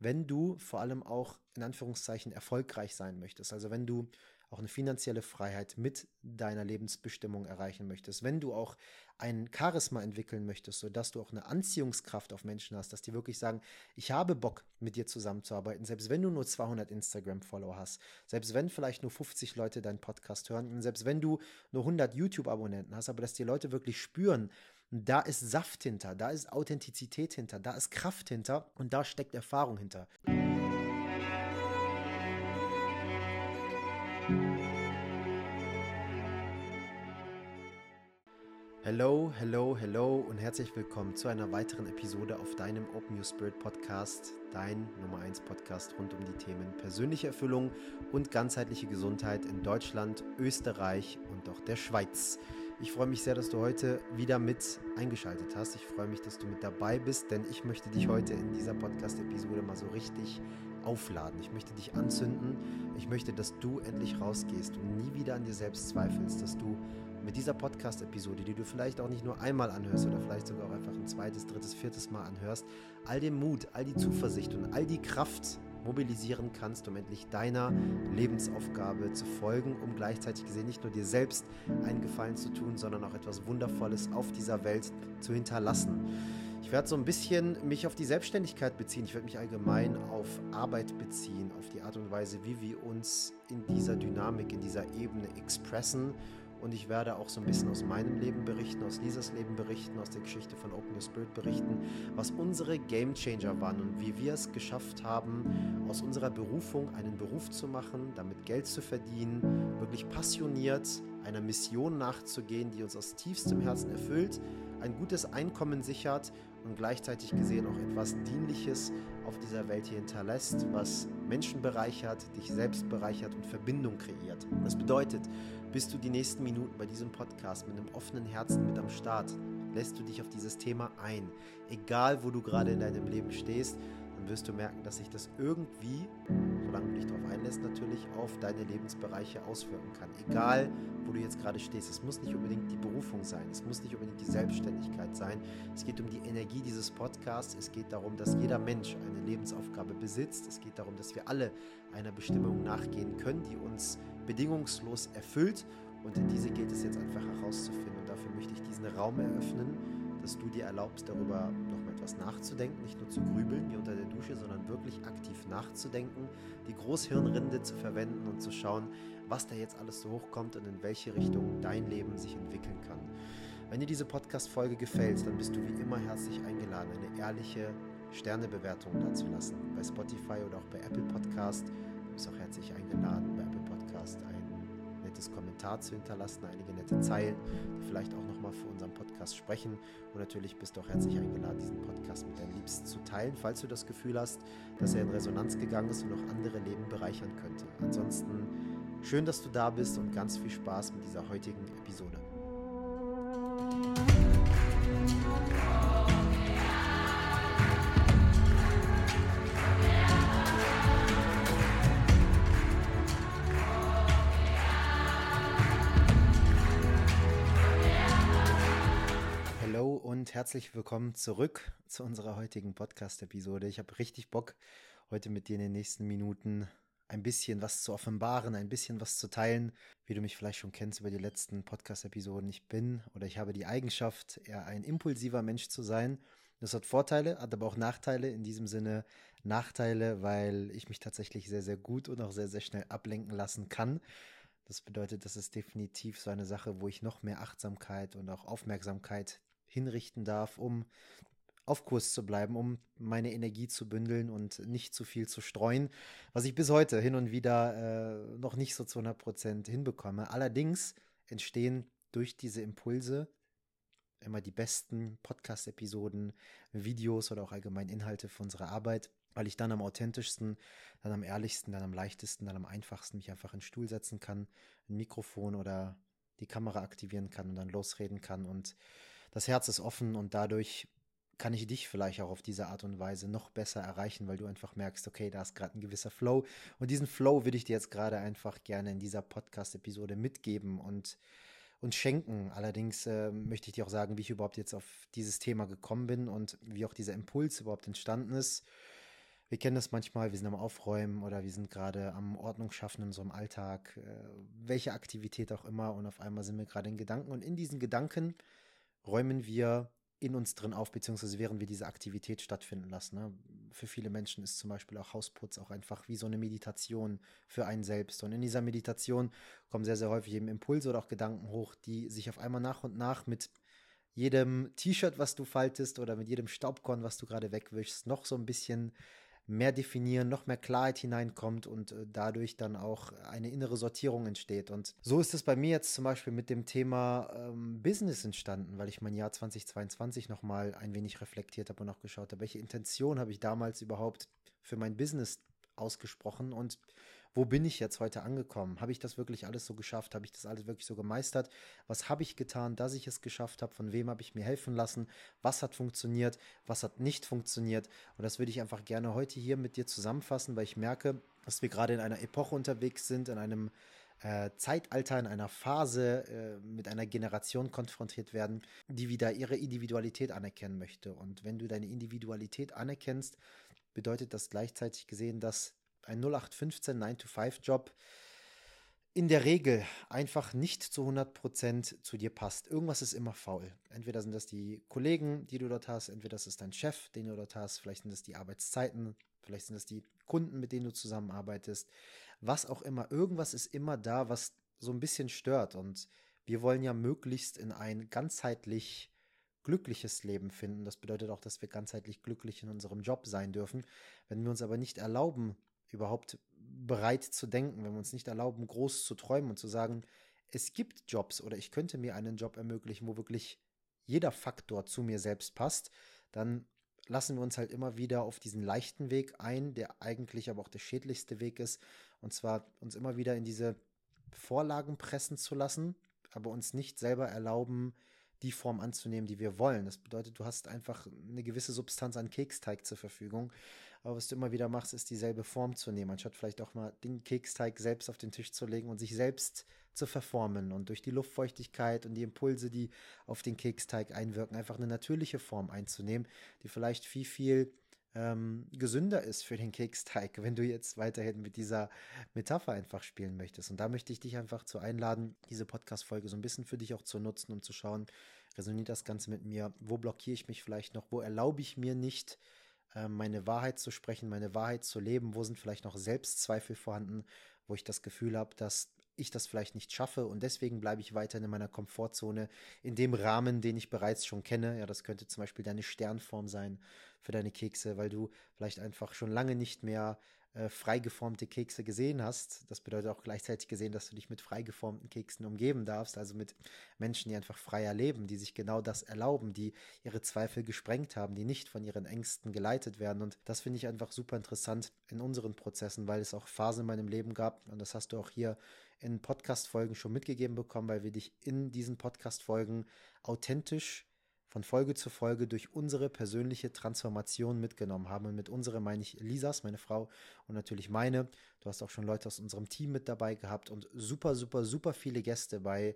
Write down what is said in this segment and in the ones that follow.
wenn du vor allem auch in Anführungszeichen erfolgreich sein möchtest. Also wenn du auch eine finanzielle Freiheit mit deiner Lebensbestimmung erreichen möchtest, wenn du auch ein Charisma entwickeln möchtest, sodass du auch eine Anziehungskraft auf Menschen hast, dass die wirklich sagen, ich habe Bock, mit dir zusammenzuarbeiten, selbst wenn du nur 200 Instagram-Follower hast, selbst wenn vielleicht nur 50 Leute deinen Podcast hören selbst wenn du nur 100 YouTube-Abonnenten hast, aber dass die Leute wirklich spüren, da ist Saft hinter, da ist Authentizität hinter, da ist Kraft hinter und da steckt Erfahrung hinter. Hello, hello, hello und herzlich willkommen zu einer weiteren Episode auf deinem Open Your Spirit Podcast, dein Nummer 1 Podcast rund um die Themen persönliche Erfüllung und ganzheitliche Gesundheit in Deutschland, Österreich und auch der Schweiz. Ich freue mich sehr, dass du heute wieder mit eingeschaltet hast. Ich freue mich, dass du mit dabei bist, denn ich möchte dich heute in dieser Podcast-Episode mal so richtig aufladen. Ich möchte dich anzünden. Ich möchte, dass du endlich rausgehst und nie wieder an dir selbst zweifelst, dass du mit dieser Podcast-Episode, die du vielleicht auch nicht nur einmal anhörst oder vielleicht sogar auch einfach ein zweites, drittes, viertes Mal anhörst, all den Mut, all die Zuversicht und all die Kraft mobilisieren kannst, um endlich deiner Lebensaufgabe zu folgen, um gleichzeitig gesehen nicht nur dir selbst einen Gefallen zu tun, sondern auch etwas Wundervolles auf dieser Welt zu hinterlassen. Ich werde so ein bisschen mich auf die Selbstständigkeit beziehen. Ich werde mich allgemein auf Arbeit beziehen, auf die Art und Weise, wie wir uns in dieser Dynamik, in dieser Ebene expressen und ich werde auch so ein bisschen aus meinem Leben berichten, aus Lisas Leben berichten, aus der Geschichte von Open Your Spirit berichten, was unsere Game Changer waren und wie wir es geschafft haben, aus unserer Berufung einen Beruf zu machen, damit Geld zu verdienen, wirklich passioniert einer Mission nachzugehen, die uns aus tiefstem Herzen erfüllt, ein gutes Einkommen sichert und gleichzeitig gesehen auch etwas Dienliches auf dieser Welt hier hinterlässt, was Menschen bereichert, dich selbst bereichert und Verbindung kreiert. Das bedeutet, bist du die nächsten Minuten bei diesem Podcast mit einem offenen Herzen mit am Start, lässt du dich auf dieses Thema ein. Egal, wo du gerade in deinem Leben stehst, dann wirst du merken, dass sich das irgendwie, solange du dich darauf einlässt, natürlich auf deine Lebensbereiche auswirken kann. Egal, wo du jetzt gerade stehst. Es muss nicht unbedingt die Berufung sein. Es muss nicht unbedingt die Selbstständigkeit sein. Es geht um die Energie dieses Podcasts. Es geht darum, dass jeder Mensch eine Lebensaufgabe besitzt. Es geht darum, dass wir alle einer Bestimmung nachgehen können, die uns bedingungslos erfüllt. Und in diese gilt es jetzt einfach herauszufinden. Und dafür möchte ich diesen Raum eröffnen, dass du dir erlaubst, darüber etwas nachzudenken, nicht nur zu grübeln wie unter der Dusche, sondern wirklich aktiv nachzudenken, die Großhirnrinde zu verwenden und zu schauen, was da jetzt alles so hochkommt und in welche Richtung dein Leben sich entwickeln kann. Wenn dir diese Podcast-Folge gefällt, dann bist du wie immer herzlich eingeladen, eine ehrliche Sternebewertung dazulassen. Bei Spotify oder auch bei Apple Podcast. Du bist auch herzlich eingeladen, bei Apple Podcast ein nettes Kommentar zu hinterlassen, einige nette Zeilen, die vielleicht auch nochmal für unseren Podcast sprechen. Und natürlich bist du auch herzlich eingeladen, diesen Podcast mit deinen Liebsten zu teilen, falls du das Gefühl hast, dass er in Resonanz gegangen ist und auch andere Leben bereichern könnte. Ansonsten schön, dass du da bist und ganz viel Spaß mit dieser heutigen Episode. Herzlich willkommen zurück zu unserer heutigen Podcast-Episode. Ich habe richtig Bock, heute mit dir in den nächsten Minuten ein bisschen was zu offenbaren, ein bisschen was zu teilen, wie du mich vielleicht schon kennst über die letzten Podcast-Episoden. Ich bin oder ich habe die Eigenschaft, eher ein impulsiver Mensch zu sein. Das hat Vorteile, hat aber auch Nachteile. In diesem Sinne Nachteile, weil ich mich tatsächlich sehr, sehr gut und auch sehr, sehr schnell ablenken lassen kann. Das bedeutet, das ist definitiv so eine Sache, wo ich noch mehr Achtsamkeit und auch Aufmerksamkeit hinrichten darf, um auf Kurs zu bleiben, um meine Energie zu bündeln und nicht zu viel zu streuen, was ich bis heute hin und wieder äh, noch nicht so zu 100 Prozent hinbekomme. Allerdings entstehen durch diese Impulse immer die besten Podcast-Episoden, Videos oder auch allgemein Inhalte für unsere Arbeit, weil ich dann am authentischsten, dann am ehrlichsten, dann am leichtesten, dann am einfachsten mich einfach in den Stuhl setzen kann, ein Mikrofon oder die Kamera aktivieren kann und dann losreden kann und das Herz ist offen und dadurch kann ich dich vielleicht auch auf diese Art und Weise noch besser erreichen, weil du einfach merkst, okay, da ist gerade ein gewisser Flow und diesen Flow würde ich dir jetzt gerade einfach gerne in dieser Podcast-Episode mitgeben und und schenken. Allerdings äh, möchte ich dir auch sagen, wie ich überhaupt jetzt auf dieses Thema gekommen bin und wie auch dieser Impuls überhaupt entstanden ist. Wir kennen das manchmal, wir sind am Aufräumen oder wir sind gerade am Ordnung schaffen in einem Alltag, äh, welche Aktivität auch immer und auf einmal sind wir gerade in Gedanken und in diesen Gedanken räumen wir in uns drin auf, beziehungsweise während wir diese Aktivität stattfinden lassen. Ne? Für viele Menschen ist zum Beispiel auch Hausputz auch einfach wie so eine Meditation für einen selbst. Und in dieser Meditation kommen sehr, sehr häufig eben Impulse oder auch Gedanken hoch, die sich auf einmal nach und nach mit jedem T-Shirt, was du faltest oder mit jedem Staubkorn, was du gerade wegwischst, noch so ein bisschen mehr definieren, noch mehr Klarheit hineinkommt und äh, dadurch dann auch eine innere Sortierung entsteht. Und so ist es bei mir jetzt zum Beispiel mit dem Thema ähm, Business entstanden, weil ich mein Jahr 2022 nochmal ein wenig reflektiert habe und auch geschaut habe, welche Intention habe ich damals überhaupt für mein Business ausgesprochen und wo bin ich jetzt heute angekommen? Habe ich das wirklich alles so geschafft? Habe ich das alles wirklich so gemeistert? Was habe ich getan, dass ich es geschafft habe? Von wem habe ich mir helfen lassen? Was hat funktioniert? Was hat nicht funktioniert? Und das würde ich einfach gerne heute hier mit dir zusammenfassen, weil ich merke, dass wir gerade in einer Epoche unterwegs sind, in einem äh, Zeitalter, in einer Phase äh, mit einer Generation konfrontiert werden, die wieder ihre Individualität anerkennen möchte. Und wenn du deine Individualität anerkennst, bedeutet das gleichzeitig gesehen, dass ein 0815 9-to-5-Job in der Regel einfach nicht zu 100% zu dir passt. Irgendwas ist immer faul. Entweder sind das die Kollegen, die du dort hast, entweder das ist dein Chef, den du dort hast, vielleicht sind das die Arbeitszeiten, vielleicht sind das die Kunden, mit denen du zusammenarbeitest. Was auch immer, irgendwas ist immer da, was so ein bisschen stört. Und wir wollen ja möglichst in ein ganzheitlich glückliches Leben finden. Das bedeutet auch, dass wir ganzheitlich glücklich in unserem Job sein dürfen. Wenn wir uns aber nicht erlauben, überhaupt bereit zu denken, wenn wir uns nicht erlauben, groß zu träumen und zu sagen, es gibt Jobs oder ich könnte mir einen Job ermöglichen, wo wirklich jeder Faktor zu mir selbst passt, dann lassen wir uns halt immer wieder auf diesen leichten Weg ein, der eigentlich aber auch der schädlichste Weg ist, und zwar uns immer wieder in diese Vorlagen pressen zu lassen, aber uns nicht selber erlauben, die Form anzunehmen, die wir wollen. Das bedeutet, du hast einfach eine gewisse Substanz an Keksteig zur Verfügung aber was du immer wieder machst, ist dieselbe Form zu nehmen, anstatt vielleicht auch mal den Keksteig selbst auf den Tisch zu legen und sich selbst zu verformen und durch die Luftfeuchtigkeit und die Impulse, die auf den Keksteig einwirken, einfach eine natürliche Form einzunehmen, die vielleicht viel, viel ähm, gesünder ist für den Keksteig, wenn du jetzt weiterhin mit dieser Metapher einfach spielen möchtest. Und da möchte ich dich einfach zu einladen, diese Podcast-Folge so ein bisschen für dich auch zu nutzen, um zu schauen, resoniert das Ganze mit mir? Wo blockiere ich mich vielleicht noch? Wo erlaube ich mir nicht, meine Wahrheit zu sprechen, meine Wahrheit zu leben? Wo sind vielleicht noch Selbstzweifel vorhanden, wo ich das Gefühl habe, dass ich das vielleicht nicht schaffe und deswegen bleibe ich weiterhin in meiner Komfortzone, in dem Rahmen, den ich bereits schon kenne. Ja, das könnte zum Beispiel deine Sternform sein für deine Kekse, weil du vielleicht einfach schon lange nicht mehr äh, freigeformte Kekse gesehen hast. Das bedeutet auch gleichzeitig gesehen, dass du dich mit freigeformten Keksen umgeben darfst, also mit Menschen, die einfach freier leben, die sich genau das erlauben, die ihre Zweifel gesprengt haben, die nicht von ihren Ängsten geleitet werden. Und das finde ich einfach super interessant in unseren Prozessen, weil es auch Phasen in meinem Leben gab, und das hast du auch hier in Podcast-Folgen schon mitgegeben bekommen, weil wir dich in diesen Podcast-Folgen authentisch von Folge zu Folge durch unsere persönliche Transformation mitgenommen haben. Und mit unsere meine ich Lisas, meine Frau und natürlich meine. Du hast auch schon Leute aus unserem Team mit dabei gehabt und super, super, super viele Gäste bei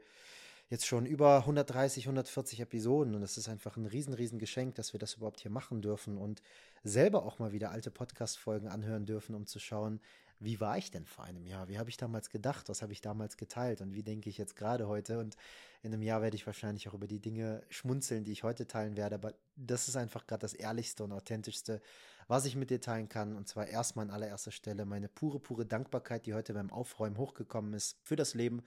jetzt schon über 130, 140 Episoden. Und es ist einfach ein riesen, riesen Geschenk, dass wir das überhaupt hier machen dürfen und selber auch mal wieder alte Podcast-Folgen anhören dürfen, um zu schauen, wie war ich denn vor einem Jahr? Wie habe ich damals gedacht? Was habe ich damals geteilt? Und wie denke ich jetzt gerade heute? Und in einem Jahr werde ich wahrscheinlich auch über die Dinge schmunzeln, die ich heute teilen werde. Aber das ist einfach gerade das Ehrlichste und Authentischste, was ich mit dir teilen kann. Und zwar erstmal an allererster Stelle meine pure, pure Dankbarkeit, die heute beim Aufräumen hochgekommen ist für das Leben,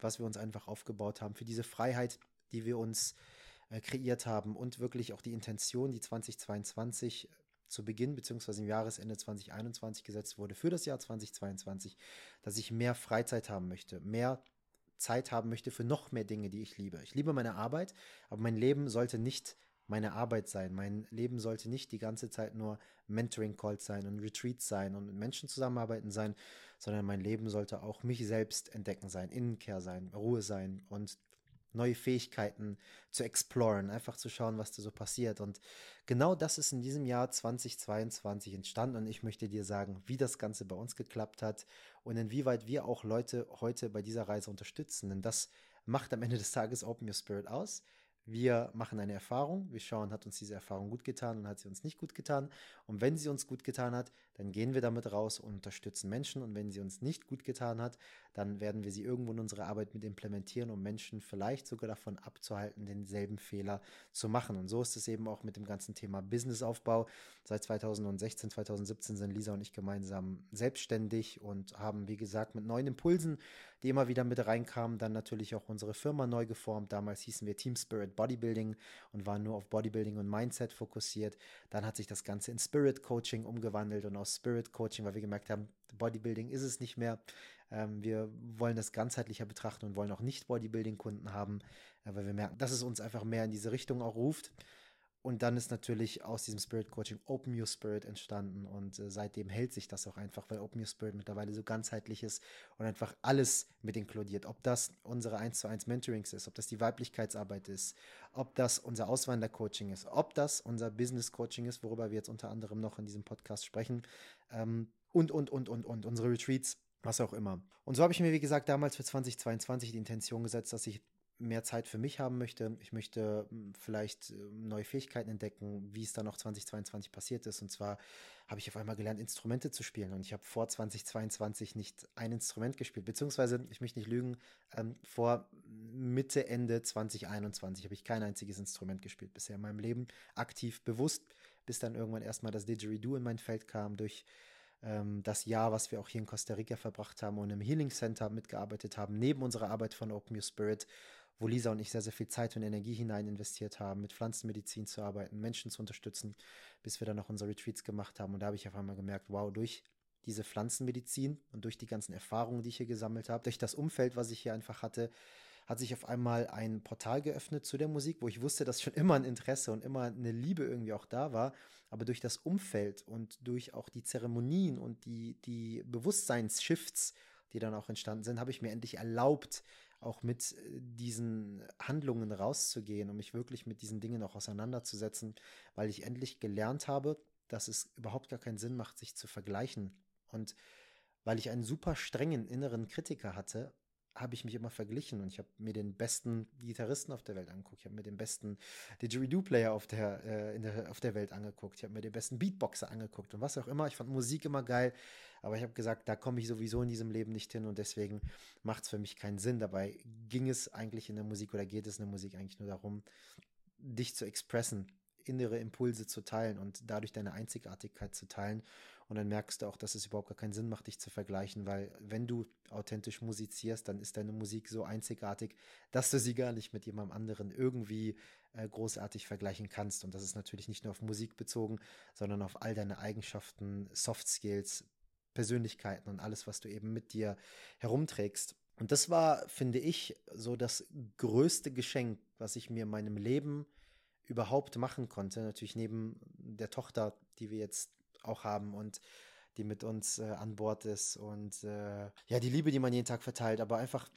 was wir uns einfach aufgebaut haben, für diese Freiheit, die wir uns äh, kreiert haben und wirklich auch die Intention, die 2022 zu Beginn bzw. im Jahresende 2021 gesetzt wurde für das Jahr 2022, dass ich mehr Freizeit haben möchte, mehr Zeit haben möchte für noch mehr Dinge, die ich liebe. Ich liebe meine Arbeit, aber mein Leben sollte nicht meine Arbeit sein. Mein Leben sollte nicht die ganze Zeit nur Mentoring-Calls sein und Retreats sein und mit Menschen zusammenarbeiten sein, sondern mein Leben sollte auch mich selbst entdecken sein, Innenkehr sein, Ruhe sein und neue Fähigkeiten zu exploren, einfach zu schauen, was da so passiert. Und genau das ist in diesem Jahr 2022 entstanden. Und ich möchte dir sagen, wie das Ganze bei uns geklappt hat und inwieweit wir auch Leute heute bei dieser Reise unterstützen. Denn das macht am Ende des Tages Open Your Spirit aus. Wir machen eine Erfahrung, wir schauen, hat uns diese Erfahrung gut getan und hat sie uns nicht gut getan. Und wenn sie uns gut getan hat, dann gehen wir damit raus und unterstützen Menschen. Und wenn sie uns nicht gut getan hat, dann werden wir sie irgendwo in unsere Arbeit mit implementieren, um Menschen vielleicht sogar davon abzuhalten, denselben Fehler zu machen. Und so ist es eben auch mit dem ganzen Thema Businessaufbau. Seit 2016, 2017 sind Lisa und ich gemeinsam selbstständig und haben, wie gesagt, mit neuen Impulsen, die immer wieder mit reinkamen, dann natürlich auch unsere Firma neu geformt. Damals hießen wir Team Spirit Bodybuilding und waren nur auf Bodybuilding und Mindset fokussiert. Dann hat sich das Ganze in Spirit Coaching umgewandelt und aus Spirit Coaching, weil wir gemerkt haben, Bodybuilding ist es nicht mehr. Ähm, wir wollen das ganzheitlicher betrachten und wollen auch nicht Bodybuilding-Kunden haben, äh, weil wir merken, dass es uns einfach mehr in diese Richtung auch ruft. Und dann ist natürlich aus diesem Spirit Coaching Open Your Spirit entstanden und äh, seitdem hält sich das auch einfach, weil Open Your Spirit mittlerweile so ganzheitlich ist und einfach alles mit inkludiert. Ob das unsere 1 zu 1 Mentorings ist, ob das die Weiblichkeitsarbeit ist, ob das unser Auswandercoaching ist, ob das unser Business Coaching ist, worüber wir jetzt unter anderem noch in diesem Podcast sprechen. Ähm, und, und, und, und, und. Unsere Retreats, was auch immer. Und so habe ich mir, wie gesagt, damals für 2022 die Intention gesetzt, dass ich mehr Zeit für mich haben möchte. Ich möchte hm, vielleicht ähm, neue Fähigkeiten entdecken, wie es dann noch 2022 passiert ist. Und zwar habe ich auf einmal gelernt, Instrumente zu spielen. Und ich habe vor 2022 nicht ein Instrument gespielt, beziehungsweise, ich möchte nicht lügen, ähm, vor Mitte, Ende 2021 habe ich kein einziges Instrument gespielt bisher in meinem Leben, aktiv, bewusst, bis dann irgendwann erstmal das Didgeridoo in mein Feld kam durch ähm, das Jahr, was wir auch hier in Costa Rica verbracht haben und im Healing Center mitgearbeitet haben, neben unserer Arbeit von Open Your Spirit, wo Lisa und ich sehr, sehr viel Zeit und Energie hinein investiert haben, mit Pflanzenmedizin zu arbeiten, Menschen zu unterstützen, bis wir dann noch unsere Retreats gemacht haben. Und da habe ich auf einmal gemerkt, wow, durch diese Pflanzenmedizin und durch die ganzen Erfahrungen, die ich hier gesammelt habe, durch das Umfeld, was ich hier einfach hatte, hat sich auf einmal ein Portal geöffnet zu der Musik, wo ich wusste, dass schon immer ein Interesse und immer eine Liebe irgendwie auch da war. Aber durch das Umfeld und durch auch die Zeremonien und die, die Bewusstseinsshifts, die dann auch entstanden sind, habe ich mir endlich erlaubt, auch mit äh, diesen Handlungen rauszugehen und mich wirklich mit diesen Dingen auch auseinanderzusetzen, weil ich endlich gelernt habe, dass es überhaupt gar keinen Sinn macht, sich zu vergleichen. Und weil ich einen super strengen inneren Kritiker hatte, habe ich mich immer verglichen und ich habe mir den besten Gitarristen auf der Welt angeguckt, ich habe mir den besten Didgeridoo-Player auf der, äh, der, auf der Welt angeguckt, ich habe mir den besten Beatboxer angeguckt und was auch immer. Ich fand Musik immer geil, aber ich habe gesagt, da komme ich sowieso in diesem Leben nicht hin und deswegen macht es für mich keinen Sinn. Dabei ging es eigentlich in der Musik oder geht es in der Musik eigentlich nur darum, dich zu expressen, innere Impulse zu teilen und dadurch deine Einzigartigkeit zu teilen und dann merkst du auch, dass es überhaupt gar keinen Sinn macht, dich zu vergleichen, weil wenn du authentisch musizierst, dann ist deine Musik so einzigartig, dass du sie gar nicht mit jemandem anderen irgendwie äh, großartig vergleichen kannst. Und das ist natürlich nicht nur auf Musik bezogen, sondern auf all deine Eigenschaften, Soft Skills, Persönlichkeiten und alles, was du eben mit dir herumträgst. Und das war, finde ich, so das größte Geschenk, was ich mir in meinem Leben überhaupt machen konnte. Natürlich neben der Tochter, die wir jetzt auch haben und die mit uns äh, an Bord ist und äh, ja, die Liebe, die man jeden Tag verteilt, aber einfach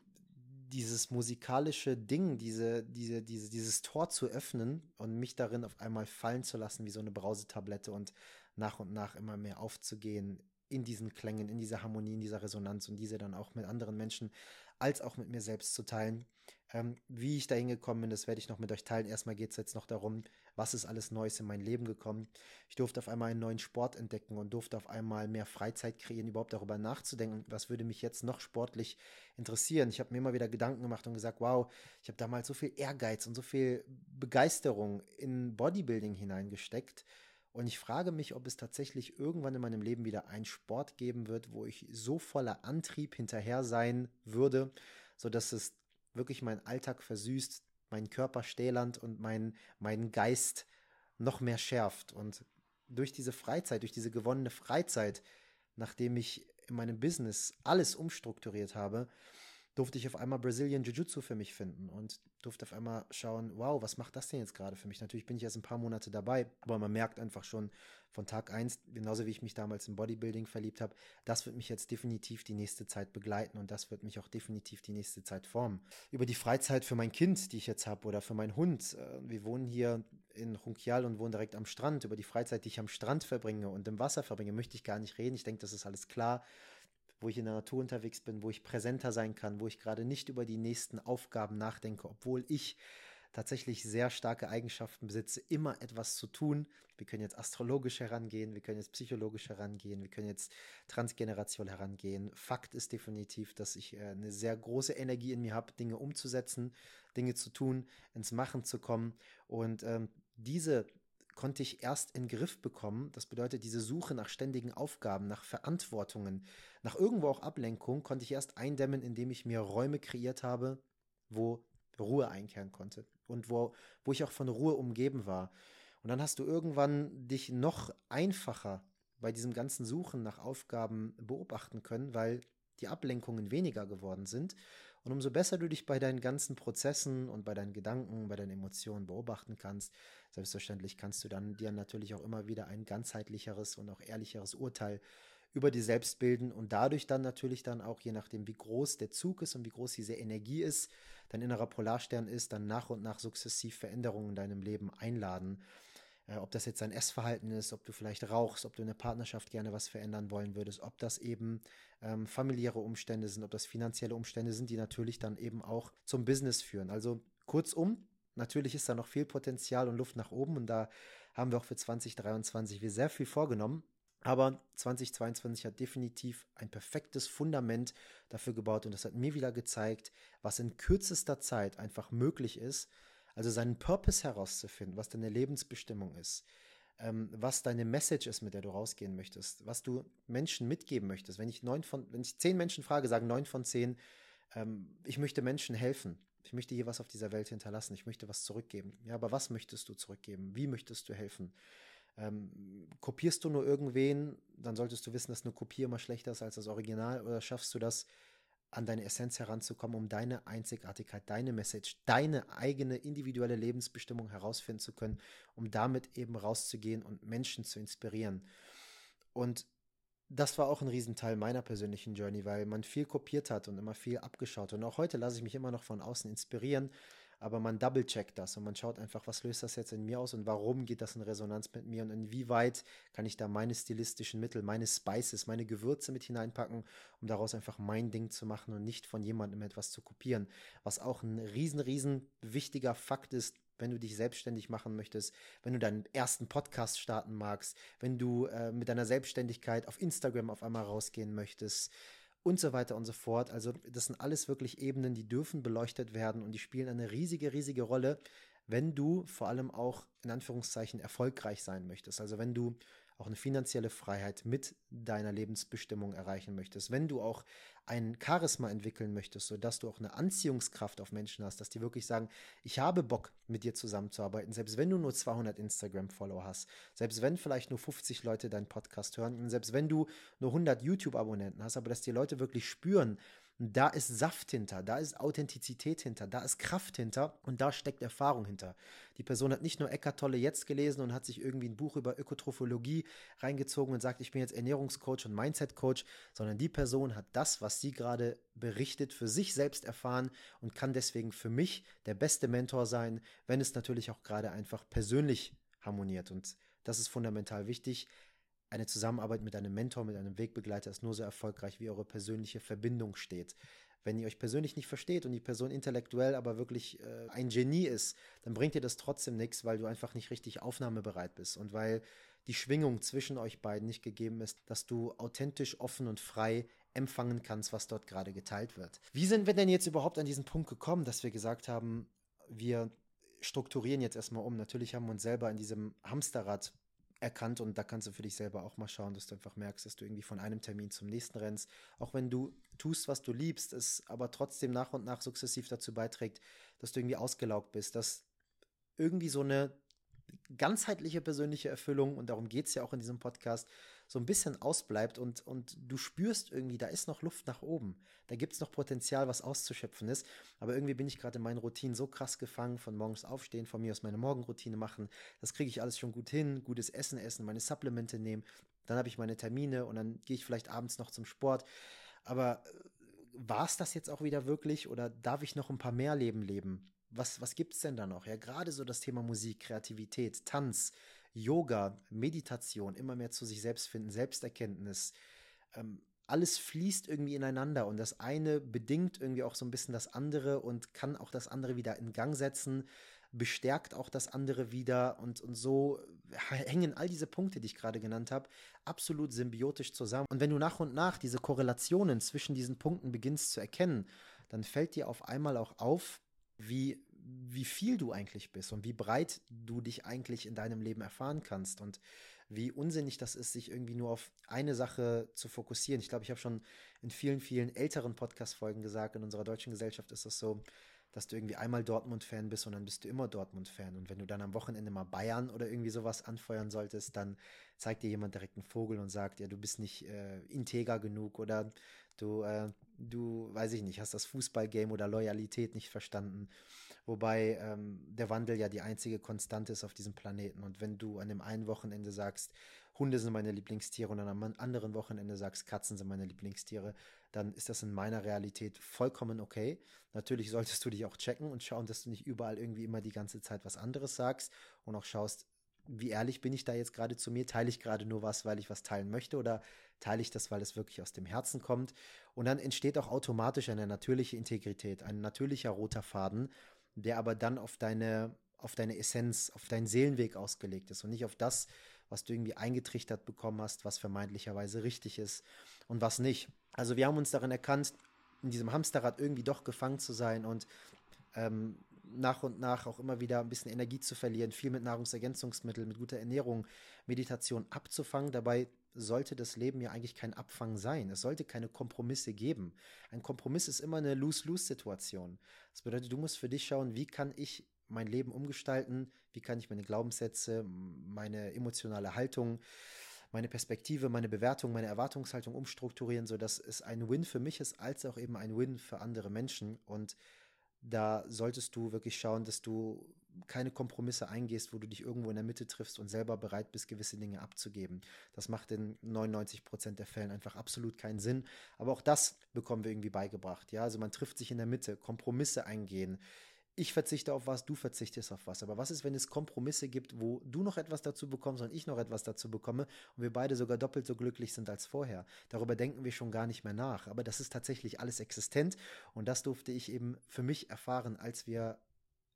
dieses musikalische Ding, diese, diese, diese, dieses Tor zu öffnen und mich darin auf einmal fallen zu lassen wie so eine Brausetablette und nach und nach immer mehr aufzugehen in diesen Klängen, in dieser Harmonie, in dieser Resonanz und diese dann auch mit anderen Menschen als auch mit mir selbst zu teilen. Ähm, wie ich da hingekommen bin, das werde ich noch mit euch teilen. Erstmal geht es jetzt noch darum, was ist alles Neues in mein Leben gekommen. Ich durfte auf einmal einen neuen Sport entdecken und durfte auf einmal mehr Freizeit kreieren, überhaupt darüber nachzudenken, was würde mich jetzt noch sportlich interessieren. Ich habe mir immer wieder Gedanken gemacht und gesagt, wow, ich habe damals so viel Ehrgeiz und so viel Begeisterung in Bodybuilding hineingesteckt. Und ich frage mich, ob es tatsächlich irgendwann in meinem Leben wieder einen Sport geben wird, wo ich so voller Antrieb hinterher sein würde, sodass es wirklich meinen Alltag versüßt, meinen Körper stählernd und meinen mein Geist noch mehr schärft. Und durch diese Freizeit, durch diese gewonnene Freizeit, nachdem ich in meinem Business alles umstrukturiert habe, durfte ich auf einmal Brazilian Jiu-Jitsu für mich finden und durfte auf einmal schauen, wow, was macht das denn jetzt gerade für mich? Natürlich bin ich erst ein paar Monate dabei, aber man merkt einfach schon von Tag eins, genauso wie ich mich damals im Bodybuilding verliebt habe, das wird mich jetzt definitiv die nächste Zeit begleiten und das wird mich auch definitiv die nächste Zeit formen. Über die Freizeit für mein Kind, die ich jetzt habe, oder für meinen Hund. Äh, wir wohnen hier in Runkial und wohnen direkt am Strand. Über die Freizeit, die ich am Strand verbringe und im Wasser verbringe, möchte ich gar nicht reden. Ich denke, das ist alles klar wo ich in der Natur unterwegs bin, wo ich präsenter sein kann, wo ich gerade nicht über die nächsten Aufgaben nachdenke, obwohl ich tatsächlich sehr starke Eigenschaften besitze, immer etwas zu tun. Wir können jetzt astrologisch herangehen, wir können jetzt psychologisch herangehen, wir können jetzt transgenerational herangehen. Fakt ist definitiv, dass ich äh, eine sehr große Energie in mir habe, Dinge umzusetzen, Dinge zu tun, ins Machen zu kommen. Und ähm, diese konnte ich erst in Griff bekommen. Das bedeutet, diese Suche nach ständigen Aufgaben, nach Verantwortungen, nach irgendwo auch Ablenkung, konnte ich erst eindämmen, indem ich mir Räume kreiert habe, wo Ruhe einkehren konnte und wo, wo ich auch von Ruhe umgeben war. Und dann hast du irgendwann dich noch einfacher bei diesem ganzen Suchen nach Aufgaben beobachten können, weil die Ablenkungen weniger geworden sind. Und umso besser du dich bei deinen ganzen Prozessen und bei deinen Gedanken, bei deinen Emotionen beobachten kannst, selbstverständlich kannst du dann dir natürlich auch immer wieder ein ganzheitlicheres und auch ehrlicheres Urteil über die selbst bilden und dadurch dann natürlich dann auch, je nachdem, wie groß der Zug ist und wie groß diese Energie ist, dein innerer Polarstern ist, dann nach und nach sukzessiv Veränderungen in deinem Leben einladen. Äh, ob das jetzt dein Essverhalten ist, ob du vielleicht rauchst, ob du in der Partnerschaft gerne was verändern wollen würdest, ob das eben ähm, familiäre Umstände sind, ob das finanzielle Umstände sind, die natürlich dann eben auch zum Business führen. Also kurzum, natürlich ist da noch viel Potenzial und Luft nach oben und da haben wir auch für 2023 wir sehr viel vorgenommen. Aber 2022 hat definitiv ein perfektes Fundament dafür gebaut und das hat mir wieder gezeigt, was in kürzester Zeit einfach möglich ist. Also seinen Purpose herauszufinden, was deine Lebensbestimmung ist, ähm, was deine Message ist, mit der du rausgehen möchtest, was du Menschen mitgeben möchtest. Wenn ich neun von, wenn ich zehn Menschen frage, sagen neun von zehn, ähm, ich möchte Menschen helfen. Ich möchte hier was auf dieser Welt hinterlassen. Ich möchte was zurückgeben. Ja, aber was möchtest du zurückgeben? Wie möchtest du helfen? Ähm, kopierst du nur irgendwen, dann solltest du wissen, dass eine Kopie immer schlechter ist als das Original, oder schaffst du das, an deine Essenz heranzukommen, um deine Einzigartigkeit, deine Message, deine eigene individuelle Lebensbestimmung herausfinden zu können, um damit eben rauszugehen und Menschen zu inspirieren. Und das war auch ein Riesenteil meiner persönlichen Journey, weil man viel kopiert hat und immer viel abgeschaut. Und auch heute lasse ich mich immer noch von außen inspirieren, aber man double-checkt das und man schaut einfach, was löst das jetzt in mir aus und warum geht das in Resonanz mit mir und inwieweit kann ich da meine stilistischen Mittel, meine Spices, meine Gewürze mit hineinpacken, um daraus einfach mein Ding zu machen und nicht von jemandem etwas zu kopieren. Was auch ein riesen, riesen wichtiger Fakt ist, wenn du dich selbstständig machen möchtest, wenn du deinen ersten Podcast starten magst, wenn du äh, mit deiner Selbstständigkeit auf Instagram auf einmal rausgehen möchtest, und so weiter und so fort. Also das sind alles wirklich Ebenen, die dürfen beleuchtet werden und die spielen eine riesige, riesige Rolle, wenn du vor allem auch in Anführungszeichen erfolgreich sein möchtest. Also wenn du auch eine finanzielle Freiheit mit deiner Lebensbestimmung erreichen möchtest, wenn du auch ein Charisma entwickeln möchtest, sodass du auch eine Anziehungskraft auf Menschen hast, dass die wirklich sagen, ich habe Bock, mit dir zusammenzuarbeiten, selbst wenn du nur 200 Instagram-Follower hast, selbst wenn vielleicht nur 50 Leute deinen Podcast hören selbst wenn du nur 100 YouTube-Abonnenten hast, aber dass die Leute wirklich spüren, da ist Saft hinter, da ist Authentizität hinter, da ist Kraft hinter und da steckt Erfahrung hinter. Die Person hat nicht nur Eckart Tolle jetzt gelesen und hat sich irgendwie ein Buch über Ökotrophologie reingezogen und sagt, ich bin jetzt Ernährungscoach und Mindset-Coach, sondern die Person hat das, was sie gerade berichtet, für sich selbst erfahren und kann deswegen für mich der beste Mentor sein, wenn es natürlich auch gerade einfach persönlich harmoniert. Und das ist fundamental wichtig eine Zusammenarbeit mit einem Mentor, mit einem Wegbegleiter ist nur so erfolgreich, wie eure persönliche Verbindung steht. Wenn ihr euch persönlich nicht versteht und die Person intellektuell aber wirklich äh, ein Genie ist, dann bringt dir das trotzdem nichts, weil du einfach nicht richtig aufnahmebereit bist und weil die Schwingung zwischen euch beiden nicht gegeben ist, dass du authentisch, offen und frei empfangen kannst, was dort gerade geteilt wird. Wie sind wir denn jetzt überhaupt an diesen Punkt gekommen, dass wir gesagt haben, wir strukturieren jetzt erstmal um. Natürlich haben wir uns selber in diesem Hamsterrad erkannt und da kannst du für dich selber auch mal schauen, dass du einfach merkst, dass du irgendwie von einem Termin zum nächsten rennst. Auch wenn du tust, was du liebst, es aber trotzdem nach und nach sukzessiv dazu beiträgt, dass du irgendwie ausgelaugt bist, dass irgendwie so eine ganzheitliche persönliche Erfüllung, und darum geht es ja auch in diesem Podcast, so ein bisschen ausbleibt und, und du spürst irgendwie, da ist noch Luft nach oben. Da gibt es noch Potenzial, was auszuschöpfen ist. Aber irgendwie bin ich gerade in meinen Routinen so krass gefangen, von morgens aufstehen, von mir aus meine Morgenroutine machen. Das kriege ich alles schon gut hin, gutes Essen essen, meine Supplemente nehmen. Dann habe ich meine Termine und dann gehe ich vielleicht abends noch zum Sport. Aber äh, war es das jetzt auch wieder wirklich oder darf ich noch ein paar mehr Leben leben? Was, was gibt es denn da noch? Ja, gerade so das Thema Musik, Kreativität, Tanz, Yoga, Meditation, immer mehr zu sich selbst finden, Selbsterkenntnis. Ähm, alles fließt irgendwie ineinander und das eine bedingt irgendwie auch so ein bisschen das andere und kann auch das andere wieder in Gang setzen. bestärkt auch das andere wieder und, und so hängen all diese Punkte, die ich gerade genannt habe, absolut symbiotisch zusammen. Und wenn du nach und nach diese Korrelationen zwischen diesen Punkten beginnst zu erkennen, dann fällt dir auf einmal auch auf, wie, wie viel du eigentlich bist und wie breit du dich eigentlich in deinem Leben erfahren kannst und wie unsinnig das ist, sich irgendwie nur auf eine Sache zu fokussieren. Ich glaube, ich habe schon in vielen, vielen älteren Podcast-Folgen gesagt, in unserer deutschen Gesellschaft ist das so, dass du irgendwie einmal Dortmund-Fan bist und dann bist du immer Dortmund-Fan. Und wenn du dann am Wochenende mal Bayern oder irgendwie sowas anfeuern solltest, dann zeigt dir jemand direkt einen Vogel und sagt, ja, du bist nicht äh, integer genug oder du, äh, du, weiß ich nicht, hast das Fußballgame oder Loyalität nicht verstanden. Wobei ähm, der Wandel ja die einzige Konstante ist auf diesem Planeten. Und wenn du an dem einen Wochenende sagst, Hunde sind meine Lieblingstiere und dann am anderen Wochenende sagst, Katzen sind meine Lieblingstiere, dann ist das in meiner Realität vollkommen okay. Natürlich solltest du dich auch checken und schauen, dass du nicht überall irgendwie immer die ganze Zeit was anderes sagst und auch schaust, wie ehrlich bin ich da jetzt gerade zu mir? Teile ich gerade nur was, weil ich was teilen möchte oder teile ich das, weil es wirklich aus dem Herzen kommt? Und dann entsteht auch automatisch eine natürliche Integrität, ein natürlicher roter Faden, der aber dann auf deine, auf deine Essenz, auf deinen Seelenweg ausgelegt ist und nicht auf das, was du irgendwie eingetrichtert bekommen hast, was vermeintlicherweise richtig ist und was nicht. Also wir haben uns darin erkannt, in diesem Hamsterrad irgendwie doch gefangen zu sein und ähm, nach und nach auch immer wieder ein bisschen Energie zu verlieren, viel mit Nahrungsergänzungsmitteln, mit guter Ernährung, Meditation abzufangen. Dabei sollte das Leben ja eigentlich kein Abfang sein. Es sollte keine Kompromisse geben. Ein Kompromiss ist immer eine Lose-Lose-Situation. Das bedeutet, du musst für dich schauen, wie kann ich mein Leben umgestalten, wie kann ich meine Glaubenssätze, meine emotionale Haltung, meine Perspektive, meine Bewertung, meine Erwartungshaltung umstrukturieren, sodass es ein Win für mich ist, als auch eben ein Win für andere Menschen. Und da solltest du wirklich schauen, dass du keine Kompromisse eingehst, wo du dich irgendwo in der Mitte triffst und selber bereit bist, gewisse Dinge abzugeben. Das macht in 99 Prozent der Fällen einfach absolut keinen Sinn. Aber auch das bekommen wir irgendwie beigebracht. Ja, also man trifft sich in der Mitte, Kompromisse eingehen, ich verzichte auf was, du verzichtest auf was. Aber was ist, wenn es Kompromisse gibt, wo du noch etwas dazu bekommst und ich noch etwas dazu bekomme und wir beide sogar doppelt so glücklich sind als vorher? Darüber denken wir schon gar nicht mehr nach. Aber das ist tatsächlich alles existent und das durfte ich eben für mich erfahren, als wir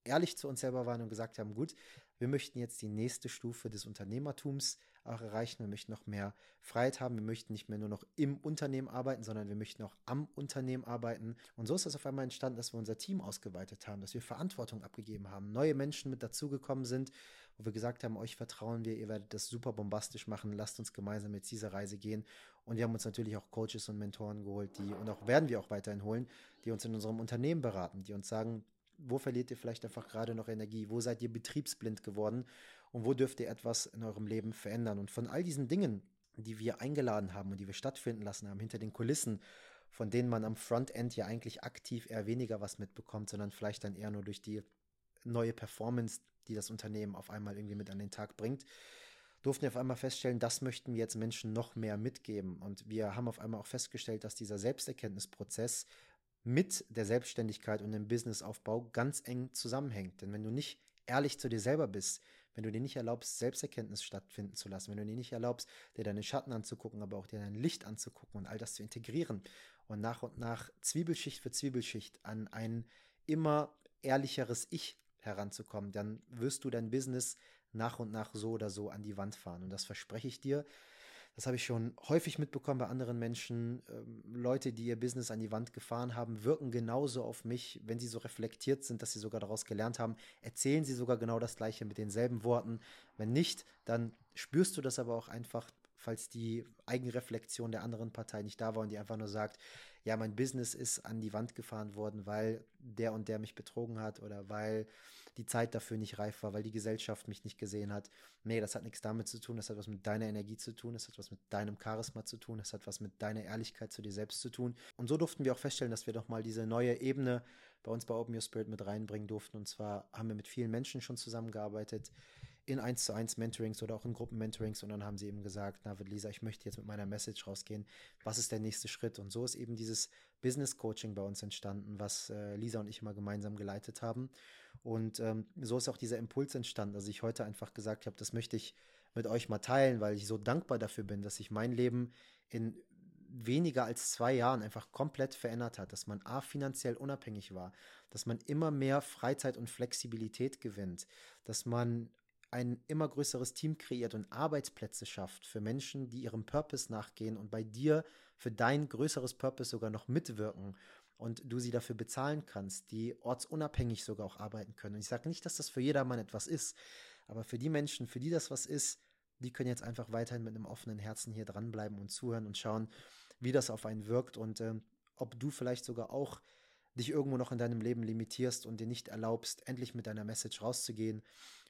ehrlich zu uns selber waren und gesagt haben, gut, wir möchten jetzt die nächste Stufe des Unternehmertums auch erreichen. Wir möchten noch mehr Freiheit haben. Wir möchten nicht mehr nur noch im Unternehmen arbeiten, sondern wir möchten auch am Unternehmen arbeiten. Und so ist es auf einmal entstanden, dass wir unser Team ausgeweitet haben, dass wir Verantwortung abgegeben haben, neue Menschen mit dazugekommen sind, wo wir gesagt haben, euch vertrauen wir, ihr werdet das super bombastisch machen, lasst uns gemeinsam jetzt diese Reise gehen. Und wir haben uns natürlich auch Coaches und Mentoren geholt, die, und auch werden wir auch weiterhin holen, die uns in unserem Unternehmen beraten, die uns sagen, wo verliert ihr vielleicht einfach gerade noch Energie? Wo seid ihr betriebsblind geworden? und wo dürft ihr etwas in eurem Leben verändern. Und von all diesen Dingen, die wir eingeladen haben und die wir stattfinden lassen haben, hinter den Kulissen, von denen man am Frontend ja eigentlich aktiv eher weniger was mitbekommt, sondern vielleicht dann eher nur durch die neue Performance, die das Unternehmen auf einmal irgendwie mit an den Tag bringt, durften wir auf einmal feststellen, das möchten wir jetzt Menschen noch mehr mitgeben. Und wir haben auf einmal auch festgestellt, dass dieser Selbsterkenntnisprozess mit der Selbstständigkeit und dem Businessaufbau ganz eng zusammenhängt. Denn wenn du nicht ehrlich zu dir selber bist, wenn du dir nicht erlaubst, Selbsterkenntnis stattfinden zu lassen, wenn du dir nicht erlaubst, dir deine Schatten anzugucken, aber auch dir dein Licht anzugucken und all das zu integrieren und nach und nach Zwiebelschicht für Zwiebelschicht an ein immer ehrlicheres Ich heranzukommen, dann wirst du dein Business nach und nach so oder so an die Wand fahren. Und das verspreche ich dir. Das habe ich schon häufig mitbekommen bei anderen Menschen. Ähm, Leute, die ihr Business an die Wand gefahren haben, wirken genauso auf mich, wenn sie so reflektiert sind, dass sie sogar daraus gelernt haben, erzählen sie sogar genau das Gleiche mit denselben Worten. Wenn nicht, dann spürst du das aber auch einfach, falls die Eigenreflexion der anderen Partei nicht da war und die einfach nur sagt, ja, mein Business ist an die Wand gefahren worden, weil der und der mich betrogen hat oder weil die Zeit dafür nicht reif war, weil die Gesellschaft mich nicht gesehen hat. Nee, das hat nichts damit zu tun, das hat was mit deiner Energie zu tun, das hat was mit deinem Charisma zu tun, das hat was mit deiner Ehrlichkeit zu dir selbst zu tun. Und so durften wir auch feststellen, dass wir doch mal diese neue Ebene bei uns bei Open Your Spirit mit reinbringen durften. Und zwar haben wir mit vielen Menschen schon zusammengearbeitet, in 1 zu 1 Mentorings oder auch in Gruppen-Mentorings und dann haben sie eben gesagt, na Lisa, ich möchte jetzt mit meiner Message rausgehen. Was ist der nächste Schritt? Und so ist eben dieses Business Coaching bei uns entstanden, was äh, Lisa und ich immer gemeinsam geleitet haben. Und ähm, so ist auch dieser Impuls entstanden, dass ich heute einfach gesagt habe, das möchte ich mit euch mal teilen, weil ich so dankbar dafür bin, dass ich mein Leben in weniger als zwei Jahren einfach komplett verändert hat, dass man A, finanziell unabhängig war, dass man immer mehr Freizeit und Flexibilität gewinnt, dass man ein immer größeres Team kreiert und Arbeitsplätze schafft für Menschen, die ihrem Purpose nachgehen und bei dir für dein größeres Purpose sogar noch mitwirken und du sie dafür bezahlen kannst, die ortsunabhängig sogar auch arbeiten können. Und ich sage nicht, dass das für jedermann etwas ist, aber für die Menschen, für die das was ist, die können jetzt einfach weiterhin mit einem offenen Herzen hier dranbleiben und zuhören und schauen, wie das auf einen wirkt und äh, ob du vielleicht sogar auch dich irgendwo noch in deinem Leben limitierst und dir nicht erlaubst, endlich mit deiner Message rauszugehen,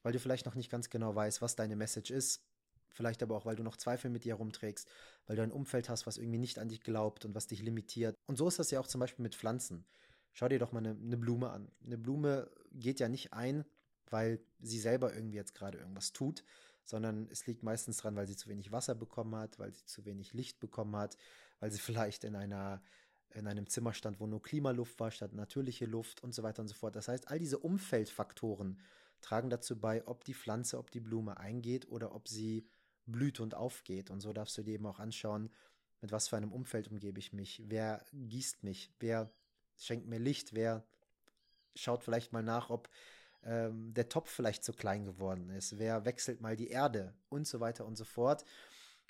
weil du vielleicht noch nicht ganz genau weißt, was deine Message ist. Vielleicht aber auch, weil du noch Zweifel mit dir herumträgst, weil du ein Umfeld hast, was irgendwie nicht an dich glaubt und was dich limitiert. Und so ist das ja auch zum Beispiel mit Pflanzen. Schau dir doch mal eine, eine Blume an. Eine Blume geht ja nicht ein, weil sie selber irgendwie jetzt gerade irgendwas tut, sondern es liegt meistens dran, weil sie zu wenig Wasser bekommen hat, weil sie zu wenig Licht bekommen hat, weil sie vielleicht in einer in einem Zimmer stand, wo nur Klimaluft war statt natürliche Luft und so weiter und so fort. Das heißt, all diese Umfeldfaktoren tragen dazu bei, ob die Pflanze, ob die Blume eingeht oder ob sie blüht und aufgeht. Und so darfst du dir eben auch anschauen, mit was für einem Umfeld umgebe ich mich, wer gießt mich, wer schenkt mir Licht, wer schaut vielleicht mal nach, ob ähm, der Topf vielleicht zu klein geworden ist, wer wechselt mal die Erde und so weiter und so fort.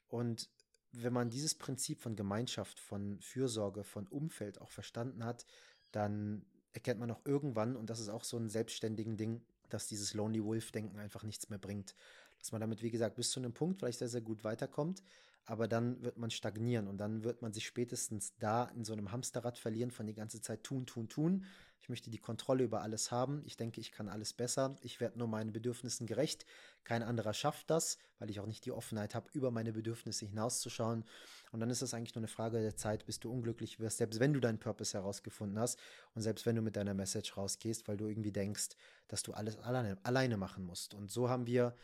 Und wenn man dieses Prinzip von Gemeinschaft, von Fürsorge, von Umfeld auch verstanden hat, dann erkennt man auch irgendwann, und das ist auch so ein selbstständigen Ding, dass dieses Lonely Wolf-Denken einfach nichts mehr bringt. Dass man damit, wie gesagt, bis zu einem Punkt vielleicht sehr, sehr gut weiterkommt, aber dann wird man stagnieren und dann wird man sich spätestens da in so einem Hamsterrad verlieren von die ganze Zeit tun, tun, tun. Ich möchte die Kontrolle über alles haben. Ich denke, ich kann alles besser. Ich werde nur meinen Bedürfnissen gerecht. Kein anderer schafft das, weil ich auch nicht die Offenheit habe, über meine Bedürfnisse hinauszuschauen. Und dann ist es eigentlich nur eine Frage der Zeit, bis du unglücklich wirst, selbst wenn du deinen Purpose herausgefunden hast und selbst wenn du mit deiner Message rausgehst, weil du irgendwie denkst, dass du alles alleine, alleine machen musst. Und so haben wir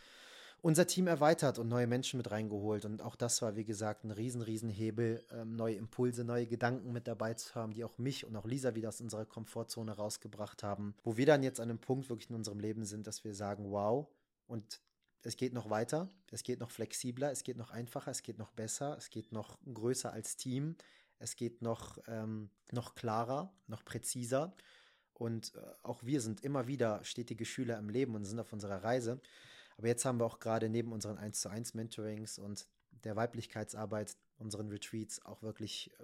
unser Team erweitert und neue Menschen mit reingeholt. Und auch das war, wie gesagt, ein riesen, riesen Hebel, ähm, neue Impulse, neue Gedanken mit dabei zu haben, die auch mich und auch Lisa wieder aus unserer Komfortzone rausgebracht haben. Wo wir dann jetzt an einem Punkt wirklich in unserem Leben sind, dass wir sagen, wow, und es geht noch weiter, es geht noch flexibler, es geht noch einfacher, es geht noch besser, es geht noch größer als Team, es geht noch, ähm, noch klarer, noch präziser. Und äh, auch wir sind immer wieder stetige Schüler im Leben und sind auf unserer Reise. Aber jetzt haben wir auch gerade neben unseren 1 zu 1 Mentorings und der Weiblichkeitsarbeit, unseren Retreats auch wirklich äh,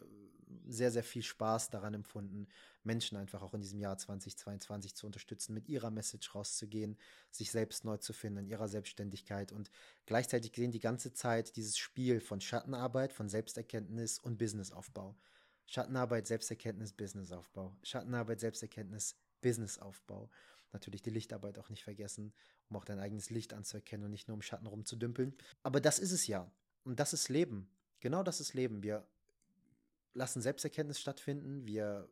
sehr, sehr viel Spaß daran empfunden, Menschen einfach auch in diesem Jahr 2022 zu unterstützen, mit ihrer Message rauszugehen, sich selbst neu zu finden in ihrer Selbstständigkeit und gleichzeitig sehen die ganze Zeit dieses Spiel von Schattenarbeit, von Selbsterkenntnis und Businessaufbau. Schattenarbeit, Selbsterkenntnis, Businessaufbau. Schattenarbeit, Selbsterkenntnis, Businessaufbau natürlich die Lichtarbeit auch nicht vergessen, um auch dein eigenes Licht anzuerkennen und nicht nur im Schatten rumzudümpeln. Aber das ist es ja. Und das ist Leben. Genau das ist Leben. Wir lassen Selbsterkenntnis stattfinden. Wir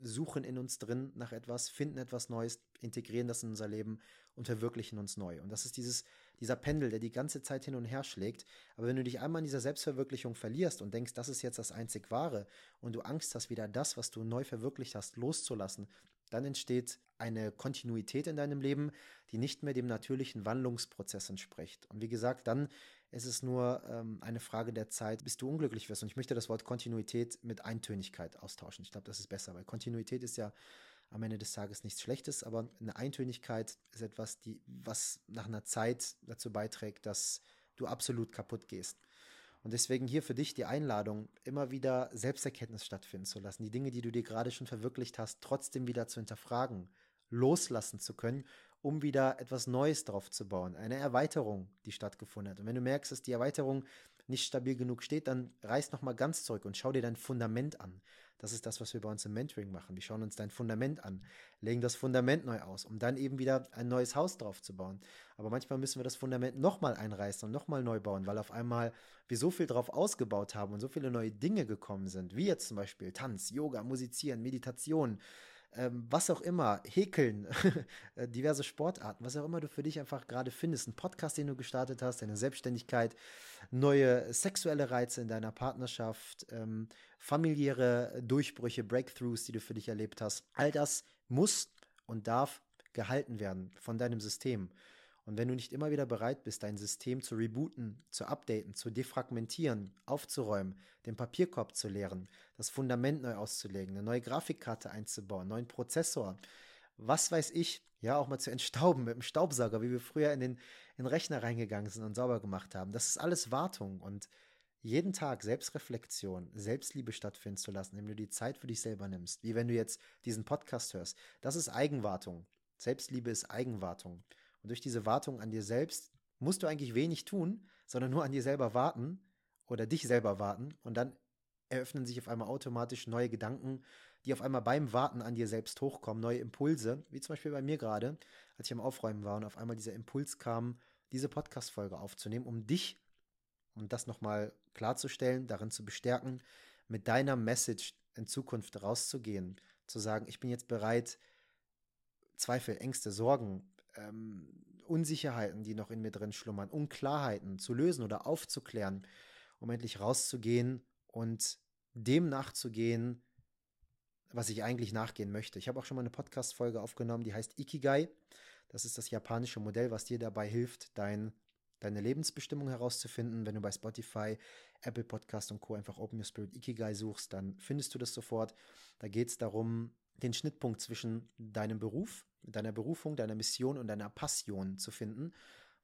suchen in uns drin nach etwas, finden etwas Neues, integrieren das in unser Leben und verwirklichen uns neu. Und das ist dieses, dieser Pendel, der die ganze Zeit hin und her schlägt. Aber wenn du dich einmal in dieser Selbstverwirklichung verlierst und denkst, das ist jetzt das einzig Wahre und du Angst hast, wieder das, was du neu verwirklicht hast, loszulassen, dann entsteht eine Kontinuität in deinem Leben, die nicht mehr dem natürlichen Wandlungsprozess entspricht. Und wie gesagt, dann ist es nur ähm, eine Frage der Zeit, bis du unglücklich wirst. Und ich möchte das Wort Kontinuität mit Eintönigkeit austauschen. Ich glaube, das ist besser, weil Kontinuität ist ja am Ende des Tages nichts Schlechtes, aber eine Eintönigkeit ist etwas, die, was nach einer Zeit dazu beiträgt, dass du absolut kaputt gehst. Und deswegen hier für dich die Einladung, immer wieder Selbsterkenntnis stattfinden zu lassen, die Dinge, die du dir gerade schon verwirklicht hast, trotzdem wieder zu hinterfragen, loslassen zu können, um wieder etwas Neues drauf zu bauen, eine Erweiterung, die stattgefunden hat. Und wenn du merkst, dass die Erweiterung nicht stabil genug steht, dann reiß nochmal ganz zurück und schau dir dein Fundament an. Das ist das, was wir bei uns im Mentoring machen. Wir schauen uns dein Fundament an, legen das Fundament neu aus, um dann eben wieder ein neues Haus drauf zu bauen. Aber manchmal müssen wir das Fundament nochmal einreißen und nochmal neu bauen, weil auf einmal wir so viel drauf ausgebaut haben und so viele neue Dinge gekommen sind, wie jetzt zum Beispiel Tanz, Yoga, Musizieren, Meditation, ähm, was auch immer, Häkeln, äh, diverse Sportarten, was auch immer du für dich einfach gerade findest, ein Podcast, den du gestartet hast, deine Selbstständigkeit, neue sexuelle Reize in deiner Partnerschaft, ähm, familiäre Durchbrüche, Breakthroughs, die du für dich erlebt hast. All das muss und darf gehalten werden von deinem System. Und wenn du nicht immer wieder bereit bist, dein System zu rebooten, zu updaten, zu defragmentieren, aufzuräumen, den Papierkorb zu leeren, das Fundament neu auszulegen, eine neue Grafikkarte einzubauen, einen neuen Prozessor, was weiß ich, ja, auch mal zu entstauben mit dem Staubsauger, wie wir früher in den, in den Rechner reingegangen sind und sauber gemacht haben. Das ist alles Wartung und jeden Tag Selbstreflexion, Selbstliebe stattfinden zu lassen, indem du die Zeit für dich selber nimmst, wie wenn du jetzt diesen Podcast hörst, das ist Eigenwartung. Selbstliebe ist Eigenwartung. Und durch diese Wartung an dir selbst musst du eigentlich wenig tun, sondern nur an dir selber warten oder dich selber warten. Und dann eröffnen sich auf einmal automatisch neue Gedanken, die auf einmal beim Warten an dir selbst hochkommen, neue Impulse, wie zum Beispiel bei mir gerade, als ich am Aufräumen war und auf einmal dieser Impuls kam, diese Podcast-Folge aufzunehmen, um dich und das nochmal klarzustellen, darin zu bestärken, mit deiner Message in Zukunft rauszugehen, zu sagen, ich bin jetzt bereit, Zweifel, Ängste, Sorgen, ähm, Unsicherheiten, die noch in mir drin schlummern, Unklarheiten zu lösen oder aufzuklären, um endlich rauszugehen und dem nachzugehen, was ich eigentlich nachgehen möchte. Ich habe auch schon mal eine Podcast-Folge aufgenommen, die heißt Ikigai. Das ist das japanische Modell, was dir dabei hilft, dein deine Lebensbestimmung herauszufinden. Wenn du bei Spotify, Apple Podcast und Co. einfach Open Your Spirit Ikigai suchst, dann findest du das sofort. Da geht es darum, den Schnittpunkt zwischen deinem Beruf, deiner Berufung, deiner Mission und deiner Passion zu finden,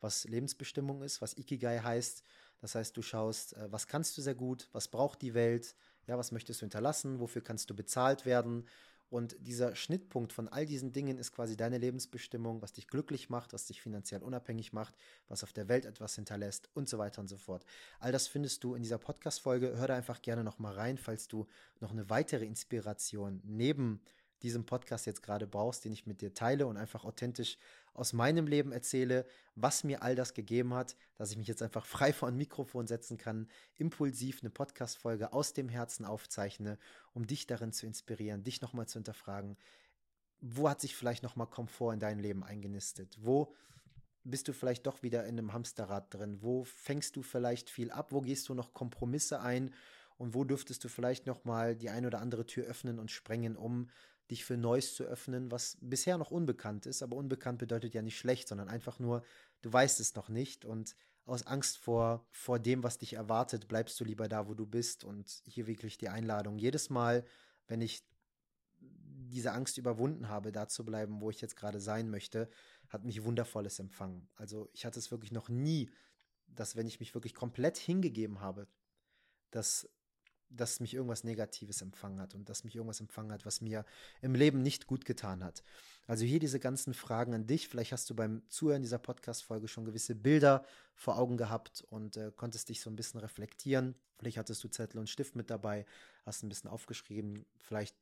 was Lebensbestimmung ist, was Ikigai heißt. Das heißt, du schaust, äh, was kannst du sehr gut, was braucht die Welt, ja, was möchtest du hinterlassen, wofür kannst du bezahlt werden und dieser Schnittpunkt von all diesen Dingen ist quasi deine Lebensbestimmung, was dich glücklich macht, was dich finanziell unabhängig macht, was auf der Welt etwas hinterlässt und so weiter und so fort. All das findest du in dieser Podcast-Folge. Hör da einfach gerne nochmal rein, falls du noch eine weitere Inspiration neben diesem Podcast jetzt gerade brauchst, den ich mit dir teile und einfach authentisch aus meinem Leben erzähle, was mir all das gegeben hat, dass ich mich jetzt einfach frei vor ein Mikrofon setzen kann, impulsiv eine Podcast-Folge aus dem Herzen aufzeichne, um dich darin zu inspirieren, dich nochmal zu hinterfragen, wo hat sich vielleicht nochmal Komfort in dein Leben eingenistet? Wo bist du vielleicht doch wieder in einem Hamsterrad drin? Wo fängst du vielleicht viel ab? Wo gehst du noch Kompromisse ein? Und wo dürftest du vielleicht nochmal die ein oder andere Tür öffnen und sprengen, um dich für Neues zu öffnen, was bisher noch unbekannt ist. Aber unbekannt bedeutet ja nicht schlecht, sondern einfach nur, du weißt es noch nicht und aus Angst vor, vor dem, was dich erwartet, bleibst du lieber da, wo du bist. Und hier wirklich die Einladung. Jedes Mal, wenn ich diese Angst überwunden habe, da zu bleiben, wo ich jetzt gerade sein möchte, hat mich Wundervolles empfangen. Also ich hatte es wirklich noch nie, dass wenn ich mich wirklich komplett hingegeben habe, dass dass mich irgendwas Negatives empfangen hat und dass mich irgendwas empfangen hat, was mir im Leben nicht gut getan hat. Also hier diese ganzen Fragen an dich. Vielleicht hast du beim Zuhören dieser Podcast-Folge schon gewisse Bilder vor Augen gehabt und äh, konntest dich so ein bisschen reflektieren. Vielleicht hattest du Zettel und Stift mit dabei, hast ein bisschen aufgeschrieben. Vielleicht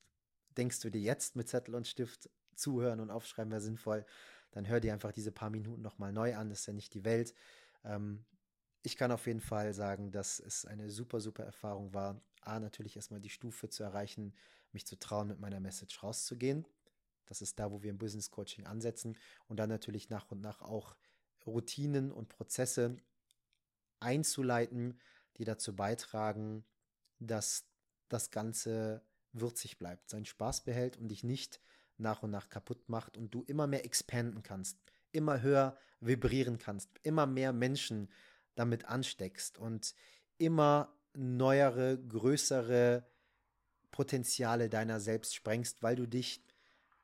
denkst du dir jetzt mit Zettel und Stift zuhören und aufschreiben wäre sinnvoll. Dann hör dir einfach diese paar Minuten nochmal neu an. Das ist ja nicht die Welt. Ähm, ich kann auf jeden Fall sagen, dass es eine super, super Erfahrung war, A, natürlich erstmal die Stufe zu erreichen, mich zu trauen, mit meiner Message rauszugehen. Das ist da, wo wir im Business Coaching ansetzen. Und dann natürlich nach und nach auch Routinen und Prozesse einzuleiten, die dazu beitragen, dass das Ganze würzig bleibt, seinen Spaß behält und dich nicht nach und nach kaputt macht und du immer mehr expanden kannst, immer höher vibrieren kannst, immer mehr Menschen damit ansteckst und immer neuere, größere Potenziale deiner selbst sprengst, weil du dich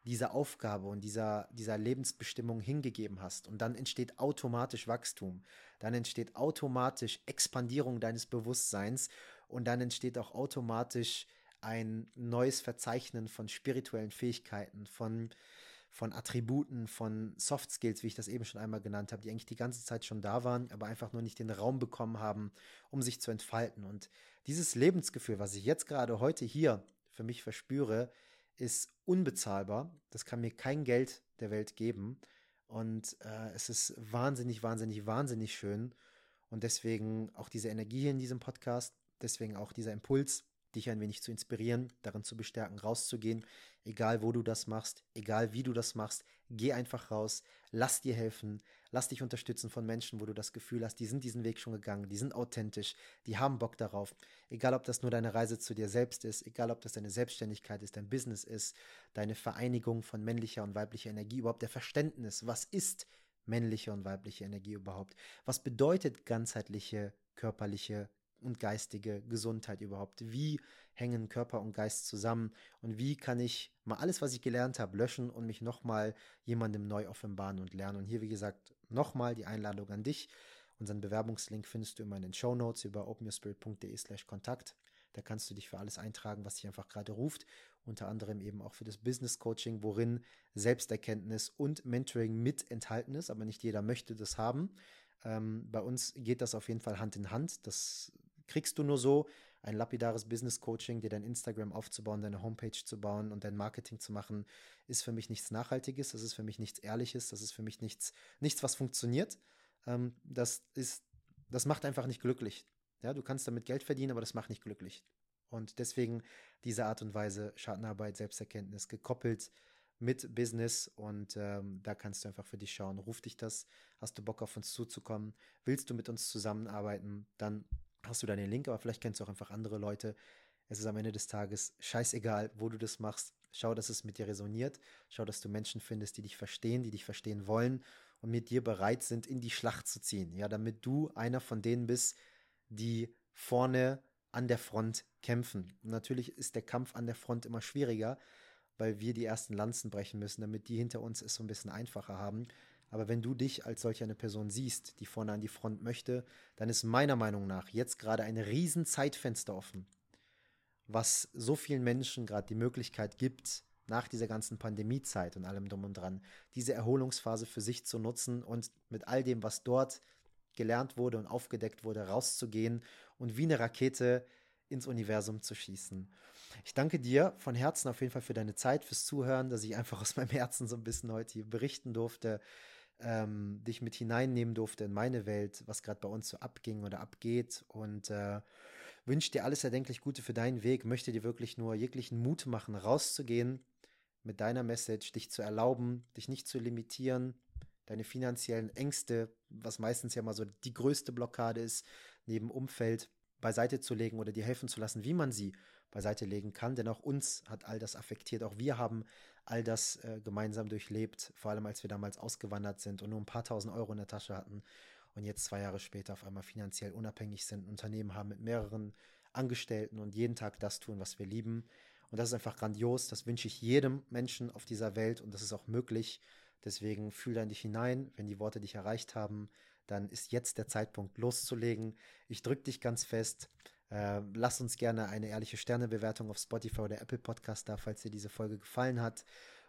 dieser Aufgabe und dieser, dieser Lebensbestimmung hingegeben hast. Und dann entsteht automatisch Wachstum. Dann entsteht automatisch Expandierung deines Bewusstseins und dann entsteht auch automatisch ein neues Verzeichnen von spirituellen Fähigkeiten, von von Attributen, von Soft Skills, wie ich das eben schon einmal genannt habe, die eigentlich die ganze Zeit schon da waren, aber einfach nur nicht den Raum bekommen haben, um sich zu entfalten. Und dieses Lebensgefühl, was ich jetzt gerade heute hier für mich verspüre, ist unbezahlbar. Das kann mir kein Geld der Welt geben. Und äh, es ist wahnsinnig, wahnsinnig, wahnsinnig schön. Und deswegen auch diese Energie hier in diesem Podcast, deswegen auch dieser Impuls, dich ein wenig zu inspirieren, darin zu bestärken, rauszugehen, egal wo du das machst, egal wie du das machst, geh einfach raus, lass dir helfen, lass dich unterstützen von Menschen, wo du das Gefühl hast, die sind diesen Weg schon gegangen, die sind authentisch, die haben Bock darauf, egal ob das nur deine Reise zu dir selbst ist, egal ob das deine Selbstständigkeit ist, dein Business ist, deine Vereinigung von männlicher und weiblicher Energie, überhaupt der Verständnis, was ist männliche und weibliche Energie überhaupt? Was bedeutet ganzheitliche körperliche und geistige Gesundheit überhaupt? Wie hängen Körper und Geist zusammen? Und wie kann ich mal alles, was ich gelernt habe, löschen und mich nochmal jemandem neu offenbaren und lernen? Und hier, wie gesagt, nochmal die Einladung an dich. Unseren Bewerbungslink findest du immer in den Show Notes über openyourspirit.de slash Kontakt. Da kannst du dich für alles eintragen, was dich einfach gerade ruft. Unter anderem eben auch für das Business Coaching, worin Selbsterkenntnis und Mentoring mit enthalten ist, aber nicht jeder möchte das haben. Ähm, bei uns geht das auf jeden Fall Hand in Hand. Das kriegst du nur so. Ein lapidares Business Coaching, dir dein Instagram aufzubauen, deine Homepage zu bauen und dein Marketing zu machen, ist für mich nichts Nachhaltiges, das ist für mich nichts Ehrliches, das ist für mich nichts, nichts was funktioniert. Ähm, das ist, das macht einfach nicht glücklich. Ja, du kannst damit Geld verdienen, aber das macht nicht glücklich. Und deswegen diese Art und Weise Schattenarbeit, Selbsterkenntnis gekoppelt mit Business und ähm, da kannst du einfach für dich schauen, ruft dich das, hast du Bock auf uns zuzukommen, willst du mit uns zusammenarbeiten, dann hast du da den Link, aber vielleicht kennst du auch einfach andere Leute. Es ist am Ende des Tages scheißegal, wo du das machst. Schau, dass es mit dir resoniert. Schau, dass du Menschen findest, die dich verstehen, die dich verstehen wollen und mit dir bereit sind, in die Schlacht zu ziehen. Ja, damit du einer von denen bist, die vorne an der Front kämpfen. Und natürlich ist der Kampf an der Front immer schwieriger, weil wir die ersten Lanzen brechen müssen, damit die hinter uns es so ein bisschen einfacher haben. Aber wenn du dich als solch eine Person siehst, die vorne an die Front möchte, dann ist meiner Meinung nach jetzt gerade ein riesen Zeitfenster offen, was so vielen Menschen gerade die Möglichkeit gibt, nach dieser ganzen Pandemiezeit und allem drum und dran, diese Erholungsphase für sich zu nutzen und mit all dem, was dort gelernt wurde und aufgedeckt wurde, rauszugehen und wie eine Rakete ins Universum zu schießen. Ich danke dir von Herzen auf jeden Fall für deine Zeit, fürs Zuhören, dass ich einfach aus meinem Herzen so ein bisschen heute hier berichten durfte, ähm, dich mit hineinnehmen durfte in meine Welt, was gerade bei uns so abging oder abgeht und äh, wünsche dir alles erdenklich Gute für deinen Weg, möchte dir wirklich nur jeglichen Mut machen, rauszugehen mit deiner Message, dich zu erlauben, dich nicht zu limitieren, deine finanziellen Ängste, was meistens ja mal so die größte Blockade ist, neben Umfeld beiseite zu legen oder dir helfen zu lassen, wie man sie beiseite legen kann. Denn auch uns hat all das affektiert. Auch wir haben all das äh, gemeinsam durchlebt, vor allem als wir damals ausgewandert sind und nur ein paar tausend Euro in der Tasche hatten und jetzt zwei Jahre später auf einmal finanziell unabhängig sind, ein Unternehmen haben mit mehreren Angestellten und jeden Tag das tun, was wir lieben. Und das ist einfach grandios. Das wünsche ich jedem Menschen auf dieser Welt und das ist auch möglich. Deswegen fühl da in dich hinein, wenn die Worte dich erreicht haben, dann ist jetzt der Zeitpunkt loszulegen. Ich drücke dich ganz fest. Äh, lass uns gerne eine ehrliche Sternebewertung auf Spotify oder Apple Podcast da, falls dir diese Folge gefallen hat.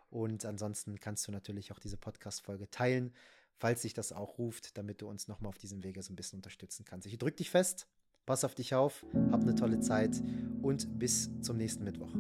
Und ansonsten kannst du natürlich auch diese Podcast-Folge teilen, falls sich das auch ruft, damit du uns nochmal auf diesem Wege so ein bisschen unterstützen kannst. Ich drücke dich fest, pass auf dich auf, hab eine tolle Zeit und bis zum nächsten Mittwoch.